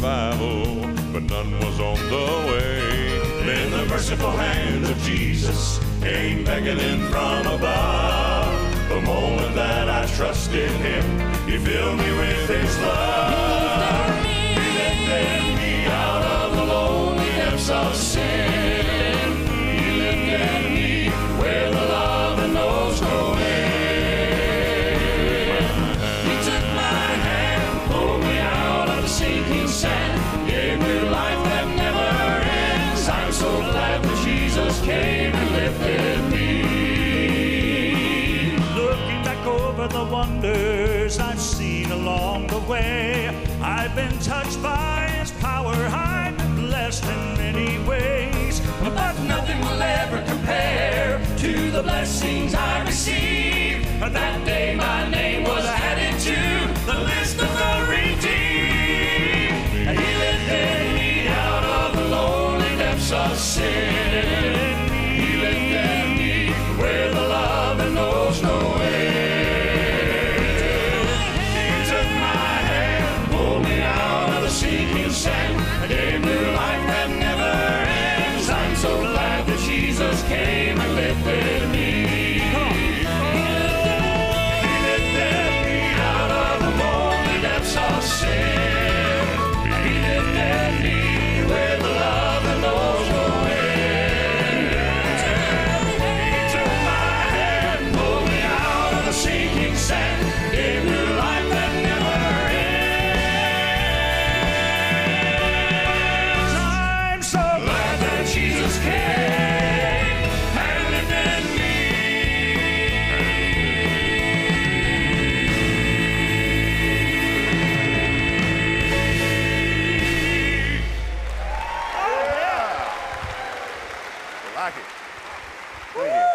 revival, but none was on the way. Then the merciful hand of Jesus came beckoning from above. The moment that I trusted Him, He filled me with His love. Wonders I've seen along the way, I've been touched by His power. I've been blessed in many ways. But nothing will ever compare to the blessings I received. That day my name was added to the list of the redeemed. He lifted me out of the lonely depths of sin. Jesus came and lifted Rock it. Thank you.